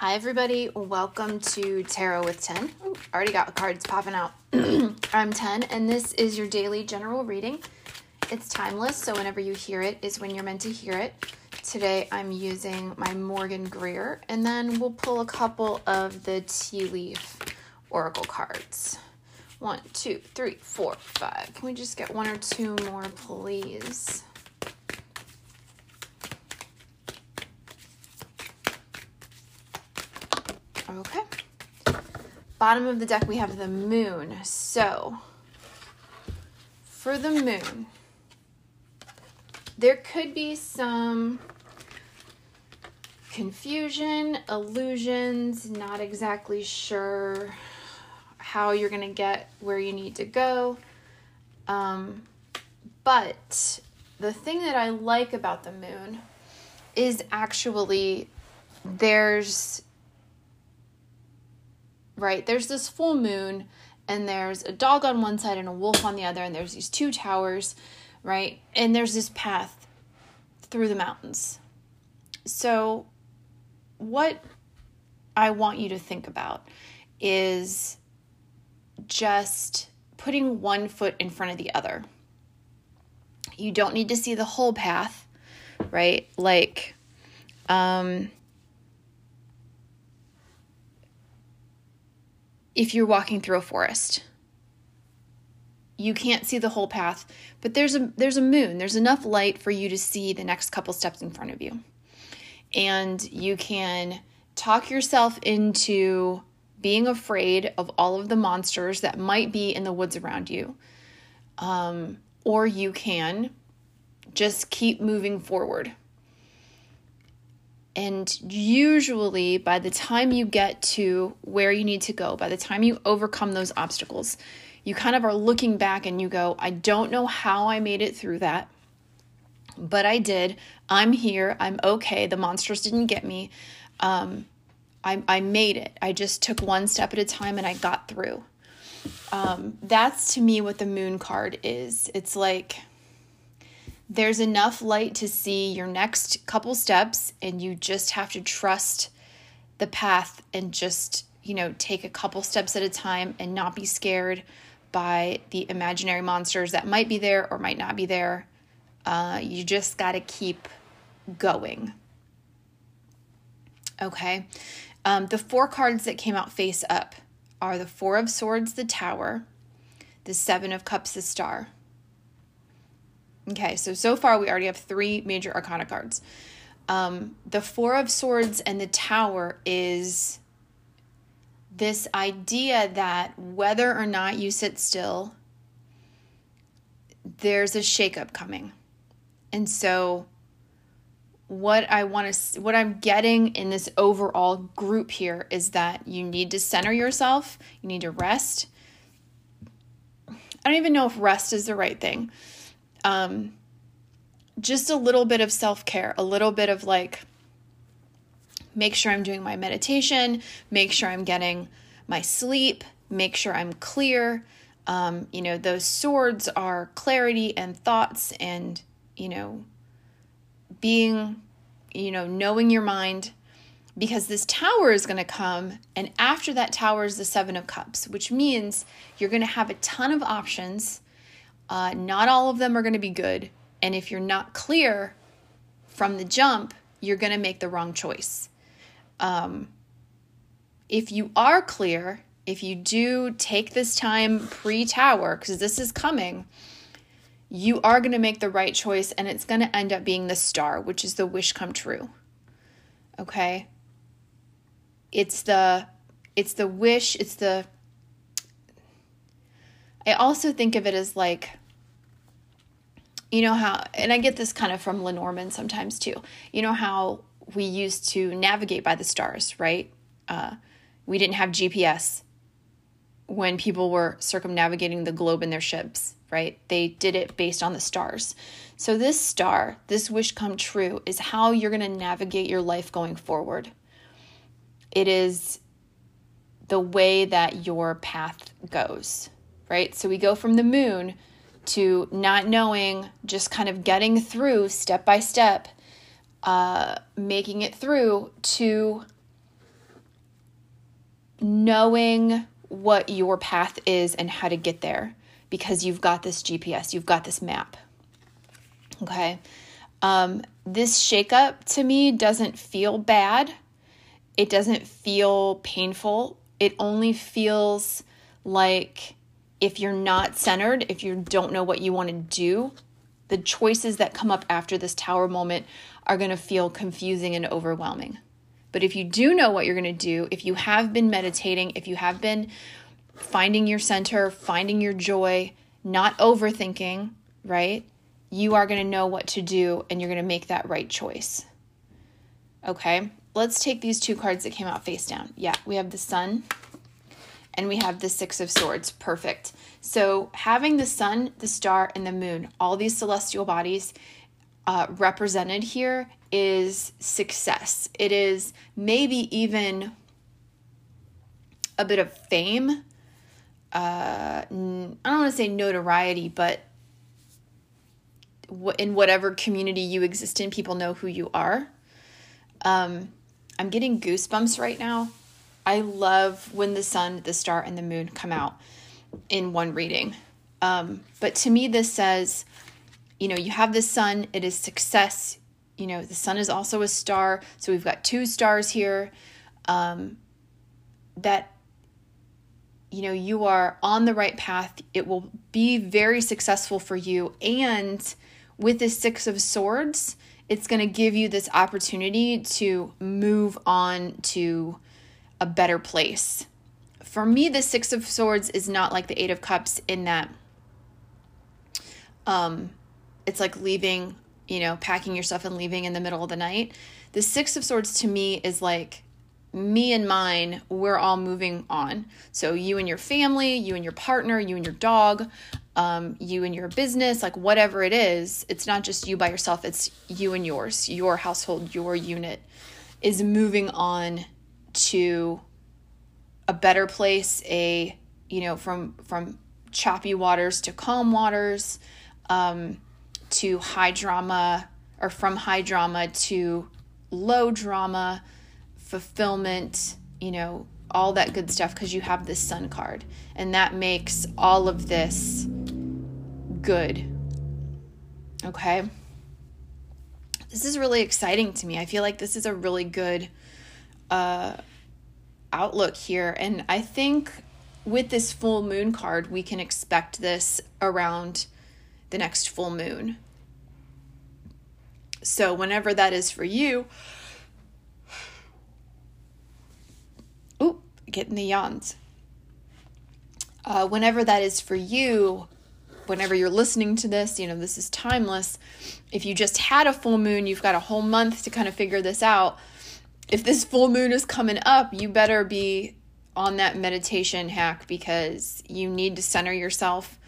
Hi, everybody. Welcome to Tarot with Ten. Ooh, already got cards popping out. I'm Ten, and this is your daily general reading. It's timeless, so whenever you hear it is when you're meant to hear it. Today I'm using my Morgan Greer, and then we'll pull a couple of the tea leaf oracle cards. One, two, three, four, five. Can we just get one or two more, please? Okay. Bottom of the deck, we have the moon. So, for the moon, there could be some confusion, illusions, not exactly sure how you're going to get where you need to go. Um, but the thing that I like about the moon is actually there's right? There's this full moon, and there's a dog on one side and a wolf on the other, and there's these two towers, right? And there's this path through the mountains. So, what I want you to think about is just putting one foot in front of the other. You don't need to see the whole path, right? Like, um, if you're walking through a forest. You can't see the whole path, but there's a there's a moon. There's enough light for you to see the next couple steps in front of you. And you can talk yourself into being afraid of all of the monsters that might be in the woods around you. Um, or you can just keep moving forward and usually, by the time you get to where you need to go, by the time you overcome those obstacles, you kind of are looking back and you go, I don't know how I made it through that, but I did. I'm here. I'm okay. The monsters didn't get me. Um, I, I made it. I just took one step at a time and I got through. Um, that's to me what the moon card is. It's like, there's enough light to see your next couple steps, and you just have to trust the path and just, you know, take a couple steps at a time and not be scared by the imaginary monsters that might be there or might not be there. Uh, you just got to keep going. Okay. Um, the four cards that came out face up are the Four of Swords, the Tower, the Seven of Cups, the Star. Okay, so so far we already have three major arcana cards. Um, the Four of Swords and the Tower is this idea that whether or not you sit still, there's a shakeup coming. And so what I want to what I'm getting in this overall group here is that you need to center yourself, you need to rest. I don't even know if rest is the right thing um, just a little bit of self care, a little bit of like, make sure I'm doing my meditation, make sure I'm getting my sleep, make sure I'm clear. Um, you know, those swords are clarity and thoughts and, you know, being, you know, knowing your mind because this tower is going to come and after that tower is the 7 of cups, which means you're going to have a ton of options uh, not all of them are going to be good. And if you're not clear from the jump, you're going to make the wrong choice. Um, if you are clear, if you do take this time pre tower, because this is coming, you are going to make the right choice and it's going to end up being the star, which is the wish come true. Okay? It's the it's the wish, it's the I also think of it as like you know how, and I get this kind of from Lenormand sometimes too. You know how we used to navigate by the stars, right? Uh, we didn't have GPS when people were circumnavigating the globe in their ships, right? They did it based on the stars. So, this star, this wish come true, is how you're going to navigate your life going forward. It is the way that your path goes, right? So, we go from the moon to not knowing, just kind of getting through step by step, uh, making it through to knowing what your path is and how to get there because you've got this GPS, you've got this map. Okay. Um, this shakeup to me doesn't feel bad. It doesn't feel painful. It only feels like if you're not centered, if you don't know what you want to do, the choices that come up after this tower moment are going to feel confusing and overwhelming. But if you do know what you're going to do, if you have been meditating, if you have been finding your center, finding your joy, not overthinking, right? You are going to know what to do and you're going to make that right choice. Okay, let's take these two cards that came out face down. Yeah, we have the sun and we have the Six of Swords. Perfect. So, having the sun, the star, and the moon, all these celestial bodies uh, represented here is success. It is maybe even a bit of fame uh, I don't want to say notoriety, but in whatever community you exist in, people know who you are. Um, I'm getting goosebumps right now. I love when the sun, the star, and the moon come out in one reading. Um, but to me, this says, you know, you have the sun, it is success. You know, the sun is also a star. So we've got two stars here. Um, that you know you are on the right path it will be very successful for you and with the six of swords it's going to give you this opportunity to move on to a better place for me the six of swords is not like the eight of cups in that um it's like leaving you know packing your stuff and leaving in the middle of the night the six of swords to me is like me and mine, we're all moving on. So you and your family, you and your partner, you and your dog, um, you and your business, like whatever it is, it's not just you by yourself, it's you and yours, your household, your unit is moving on to a better place, a, you know, from, from choppy waters to calm waters, um, to high drama or from high drama to low drama fulfillment, you know, all that good stuff because you have this sun card. And that makes all of this good. Okay? This is really exciting to me. I feel like this is a really good uh, outlook here. And I think with this full moon card, we can expect this around the next full moon. So, whenever that is for you, oop, getting the yawns. Uh, whenever that is for you, whenever you're listening to this, you know, this is timeless. If you just had a full moon, you've got a whole month to kind of figure this out. If this full moon is coming up, you better be on that meditation hack because you need to center yourself.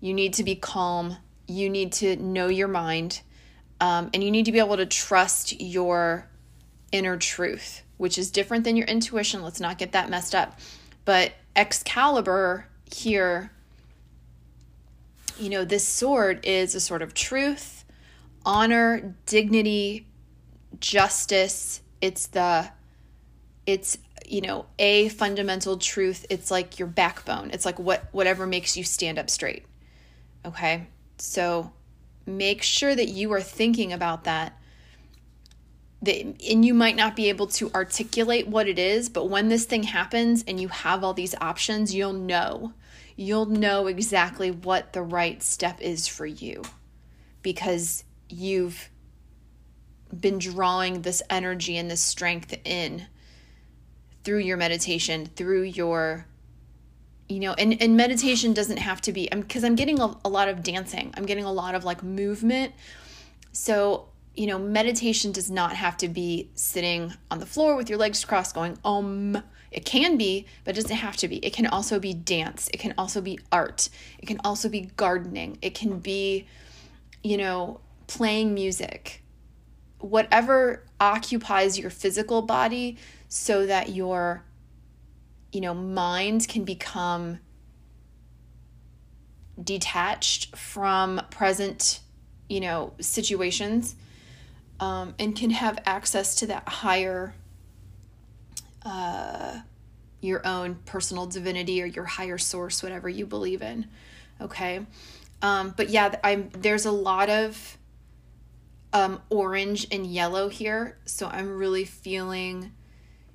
You need to be calm. You need to know your mind. Um, and you need to be able to trust your inner truth which is different than your intuition. Let's not get that messed up. But Excalibur here, you know, this sword is a sword of truth, honor, dignity, justice. It's the, it's, you know, a fundamental truth. It's like your backbone. It's like what, whatever makes you stand up straight. Okay. So make sure that you are thinking about that that, and you might not be able to articulate what it is, but when this thing happens and you have all these options, you'll know. You'll know exactly what the right step is for you because you've been drawing this energy and this strength in through your meditation, through your you know and, and meditation doesn't have to be because I'm, I'm getting a, a lot of dancing i'm getting a lot of like movement so you know, meditation does not have to be sitting on the floor with your legs crossed going, um. It can be, but it doesn't have to be. It can also be dance. It can also be art. It can also be gardening. It can be, you know, playing music. Whatever occupies your physical body so that your, you know, mind can become detached from present, you know, situations um, and can have access to that higher, uh, your own personal divinity or your higher source, whatever you believe in. Okay. Um, but yeah, I'm there's a lot of um, orange and yellow here. So I'm really feeling,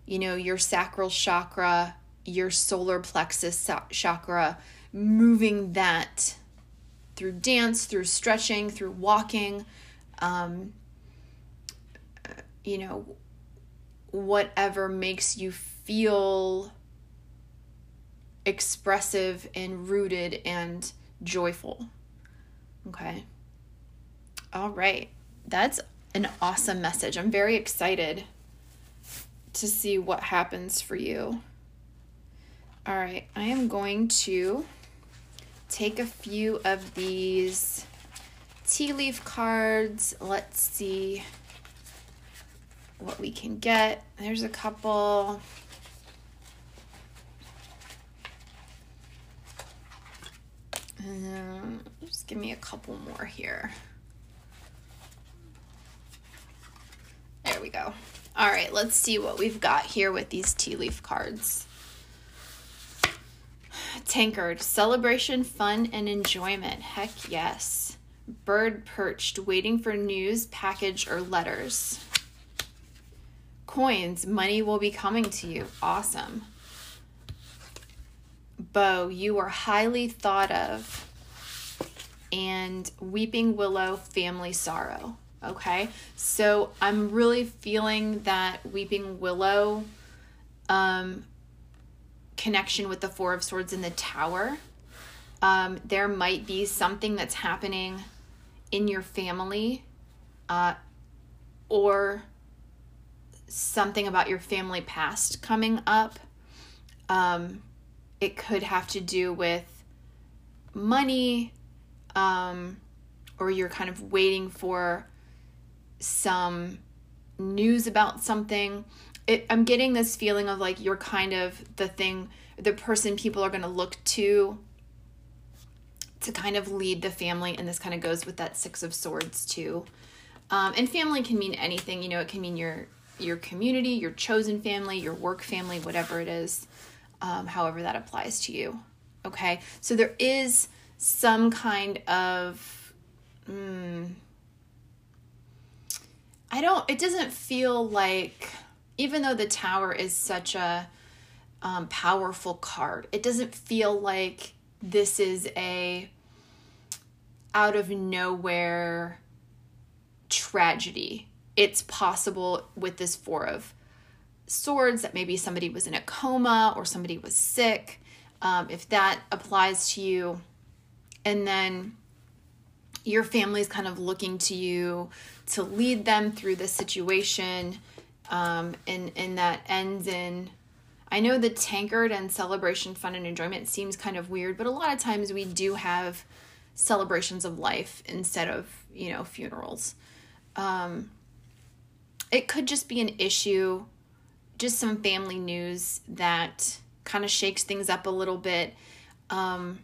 you know, your sacral chakra, your solar plexus chakra, moving that through dance, through stretching, through walking, um, you know, whatever makes you feel expressive and rooted and joyful. Okay. All right. That's an awesome message. I'm very excited to see what happens for you. All right. I am going to take a few of these tea leaf cards. Let's see what we can get. There's a couple. And just give me a couple more here. There we go. All right, let's see what we've got here with these tea leaf cards. Tankard, celebration, fun, and enjoyment. Heck yes. Bird perched, waiting for news, package, or letters. Coins, money will be coming to you. Awesome. Bow, you are highly thought of. And Weeping Willow, family sorrow. Okay, so I'm really feeling that Weeping Willow um, connection with the Four of Swords in the Tower. Um, there might be something that's happening in your family uh, or something about your family past coming up. Um, it could have to do with money, um, or you're kind of waiting for some news about something. It, I'm getting this feeling of like you're kind of the thing, the person people are going to look to to kind of lead the family. And this kind of goes with that Six of Swords too. Um, and family can mean anything, you know, it can mean your your community, your chosen family, your work family, whatever it is, um, however that applies to you. Okay, so there is some kind of, mm, I don't, it doesn't feel like, even though the tower is such a um, powerful card, it doesn't feel like this is a out of nowhere tragedy it's possible with this Four of Swords that maybe somebody was in a coma or somebody was sick. Um, if that applies to you, and then your family's kind of looking to you to lead them through the situation, um, and and that ends in. I know the tankard and celebration, fun, and enjoyment seems kind of weird, but a lot of times we do have celebrations of life instead of you know funerals. Um, it could just be an issue, just some family news that kind of shakes things up a little bit, um,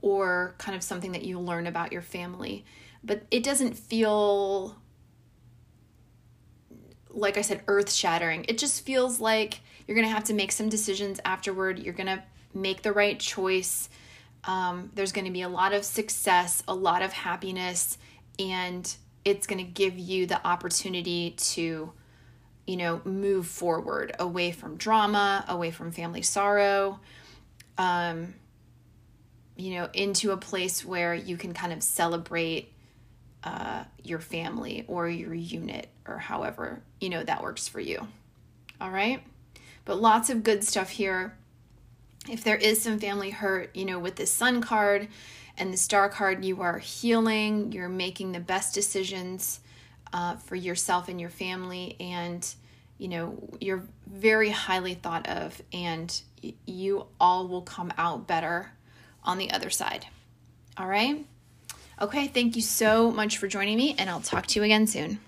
or kind of something that you learn about your family. But it doesn't feel, like I said, earth shattering. It just feels like you're going to have to make some decisions afterward. You're going to make the right choice. Um, there's going to be a lot of success, a lot of happiness, and it's going to give you the opportunity to you know move forward away from drama away from family sorrow um you know into a place where you can kind of celebrate uh your family or your unit or however you know that works for you all right but lots of good stuff here if there is some family hurt you know with this sun card and the star card, you are healing, you're making the best decisions uh, for yourself and your family, and you know, you're very highly thought of, and you all will come out better on the other side. All right? Okay, thank you so much for joining me, and I'll talk to you again soon.